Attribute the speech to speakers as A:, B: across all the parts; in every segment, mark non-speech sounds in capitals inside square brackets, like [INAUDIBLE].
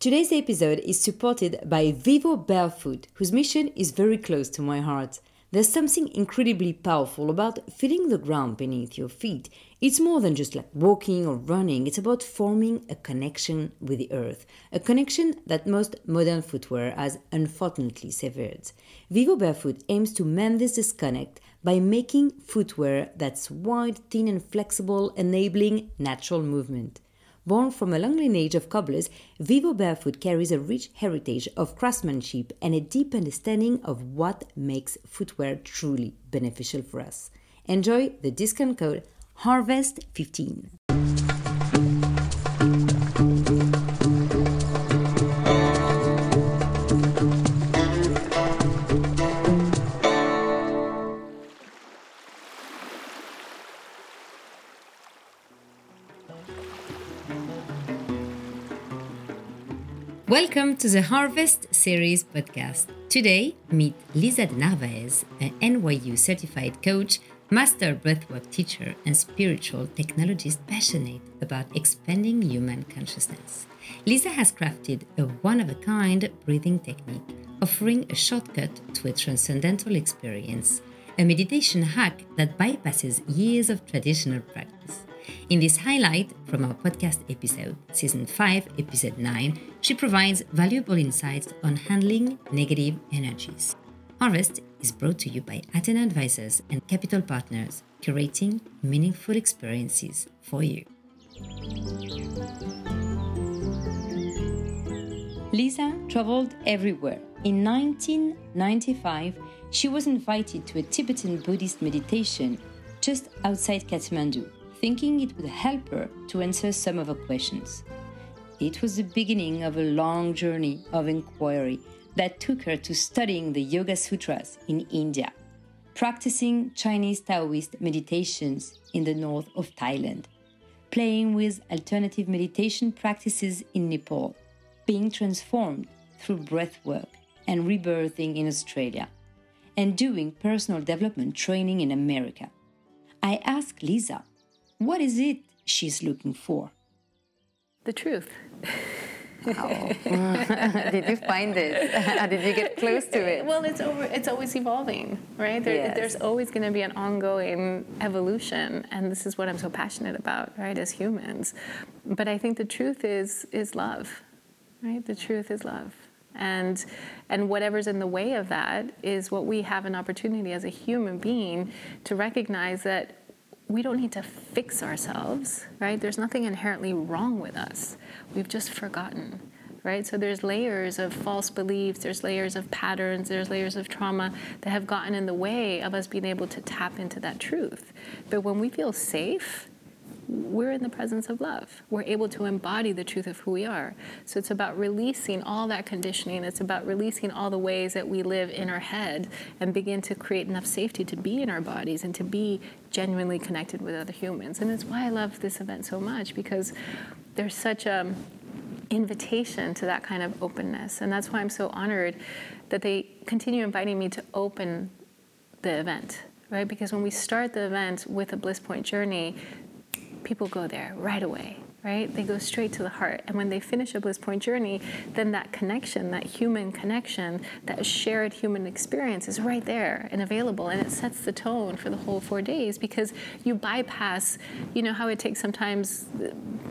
A: Today's episode is supported by Vivo Barefoot, whose mission is very close to my heart. There's something incredibly powerful about feeling the ground beneath your feet. It's more than just like walking or running, it's about forming a connection with the earth, a connection that most modern footwear has unfortunately severed. Vivo Barefoot aims to mend this disconnect by making footwear that's wide, thin, and flexible, enabling natural movement. Born from a long lineage of cobblers, Vivo Barefoot carries a rich heritage of craftsmanship and a deep understanding of what makes footwear truly beneficial for us. Enjoy the discount code HARVEST15. Welcome to the Harvest Series podcast. Today, meet Lisa de Narvaez, an NYU certified coach, master breathwork teacher, and spiritual technologist passionate about expanding human consciousness. Lisa has crafted a one of a kind breathing technique, offering a shortcut to a transcendental experience, a meditation hack that bypasses years of traditional practice. In this highlight from our podcast episode, Season 5, Episode 9, she provides valuable insights on handling negative energies. Harvest is brought to you by Athena Advisers and Capital Partners, curating meaningful experiences for you. Lisa traveled everywhere. In 1995, she was invited to a Tibetan Buddhist meditation just outside Kathmandu thinking it would help her to answer some of her questions. It was the beginning of a long journey of inquiry that took her to studying the Yoga Sutras in India, practicing Chinese Taoist meditations in the north of Thailand, playing with alternative meditation practices in Nepal, being transformed through breath work and rebirthing in Australia, and doing personal development training in America. I asked Lisa what is it she's looking for?
B: The truth.
A: Wow. [LAUGHS] Did you find it? [LAUGHS] Did you get close to it?
B: Well, it's over. It's always evolving, right? There, yes. There's always going to be an ongoing evolution, and this is what I'm so passionate about, right? As humans, but I think the truth is is love, right? The truth is love, and and whatever's in the way of that is what we have an opportunity as a human being to recognize that we don't need to fix ourselves, right? There's nothing inherently wrong with us. We've just forgotten, right? So there's layers of false beliefs, there's layers of patterns, there's layers of trauma that have gotten in the way of us being able to tap into that truth. But when we feel safe, we're in the presence of love. We're able to embody the truth of who we are. So it's about releasing all that conditioning. It's about releasing all the ways that we live in our head and begin to create enough safety to be in our bodies and to be genuinely connected with other humans. And it's why I love this event so much because there's such a um, invitation to that kind of openness. And that's why I'm so honored that they continue inviting me to open the event right? Because when we start the event with a bliss point journey, people go there right away right? They go straight to the heart. And when they finish a bliss point journey, then that connection, that human connection, that shared human experience is right there and available. And it sets the tone for the whole four days because you bypass, you know, how it takes sometimes,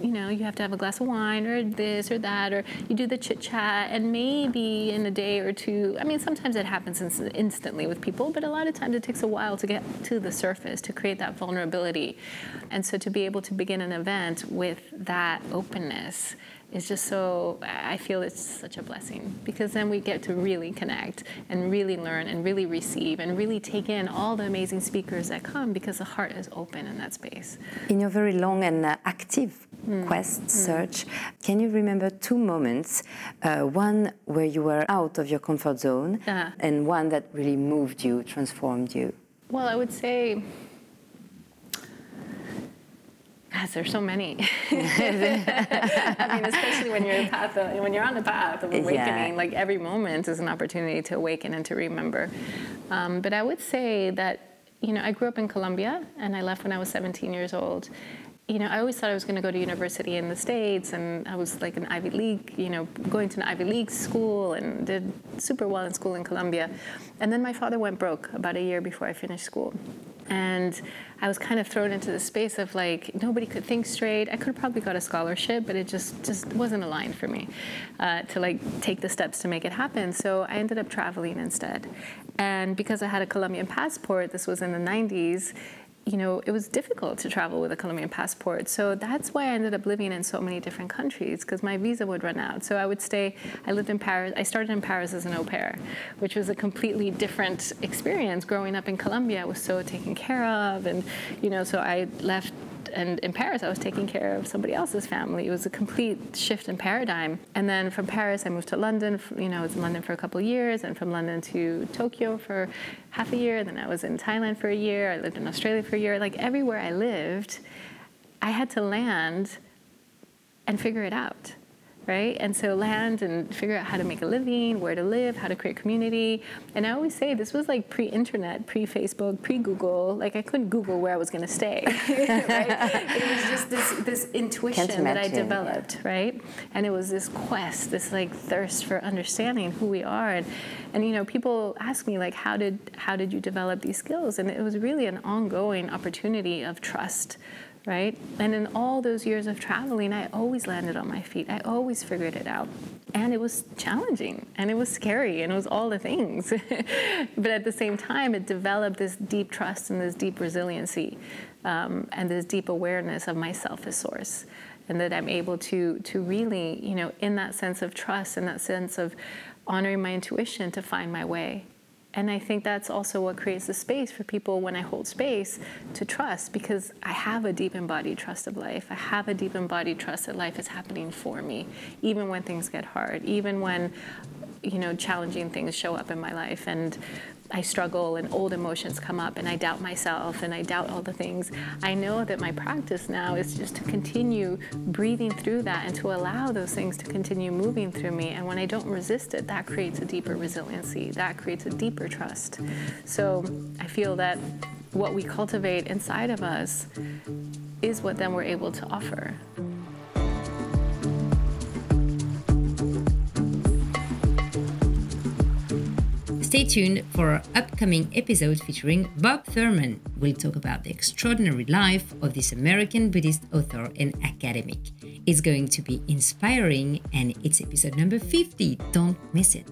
B: you know, you have to have a glass of wine or this or that, or you do the chit chat, and maybe in a day or two, I mean, sometimes it happens instantly with people, but a lot of times it takes a while to get to the surface to create that vulnerability. And so to be able to begin an event with that openness is just so i feel it's such a blessing because then we get to really connect and really learn and really receive and really take in all the amazing speakers that come because the heart is open in that space
A: in your very long and uh, active mm. quest mm. search can you remember two moments uh, one where you were out of your comfort zone uh-huh. and one that really moved you transformed you
B: well i would say Yes, there's so many. [LAUGHS] [LAUGHS] I mean, especially when you're path of, when you're on the path of awakening, yeah. like every moment is an opportunity to awaken and to remember. Um, but I would say that you know I grew up in Colombia and I left when I was 17 years old, you know, I always thought I was going to go to university in the States, and I was like an Ivy League, you know, going to an Ivy League school and did super well in school in Colombia. And then my father went broke about a year before I finished school. And I was kind of thrown into the space of like nobody could think straight. I could have probably got a scholarship, but it just just wasn't aligned for me uh, to like take the steps to make it happen. So I ended up traveling instead. And because I had a Colombian passport, this was in the 90s you know, it was difficult to travel with a Colombian passport. So that's why I ended up living in so many different countries because my visa would run out. So I would stay, I lived in Paris, I started in Paris as an au pair, which was a completely different experience. Growing up in Colombia, I was so taken care of. And, you know, so I left and in Paris, I was taking care of somebody else's family. It was a complete shift in paradigm. And then from Paris, I moved to London. You know, I was in London for a couple years, and from London to Tokyo for half a year. Then I was in Thailand for a year. I lived in Australia for a year. Like everywhere I lived, I had to land and figure it out right? And so land and figure out how to make a living, where to live, how to create community. And I always say this was like pre-internet, pre-Facebook, pre-Google. Like I couldn't Google where I was going to stay. [LAUGHS] right? It was just this this intuition that I developed, yeah. right? And it was this quest, this like thirst for understanding who we are. And and you know, people ask me like, how did how did you develop these skills? And it was really an ongoing opportunity of trust right? And in all those years of traveling, I always landed on my feet. I always figured it out. And it was challenging and it was scary and it was all the things. [LAUGHS] but at the same time, it developed this deep trust and this deep resiliency um, and this deep awareness of myself as source. And that I'm able to, to really, you know, in that sense of trust and that sense of honoring my intuition to find my way and I think that's also what creates the space for people when I hold space to trust because I have a deep embodied trust of life. I have a deep embodied trust that life is happening for me, even when things get hard, even when you know challenging things show up in my life and I struggle and old emotions come up and I doubt myself and I doubt all the things, I know that my practice now is just to continue breathing through that and to allow those things to continue moving through me. And when I don't resist it, that creates a deeper resiliency, that creates a deeper trust. So I feel that what we cultivate inside of us is what then we're able to offer.
A: Stay tuned for our upcoming episode featuring Bob Thurman. We'll talk about the extraordinary life of this American Buddhist author and academic. It's going to be inspiring, and it's episode number 50. Don't miss it.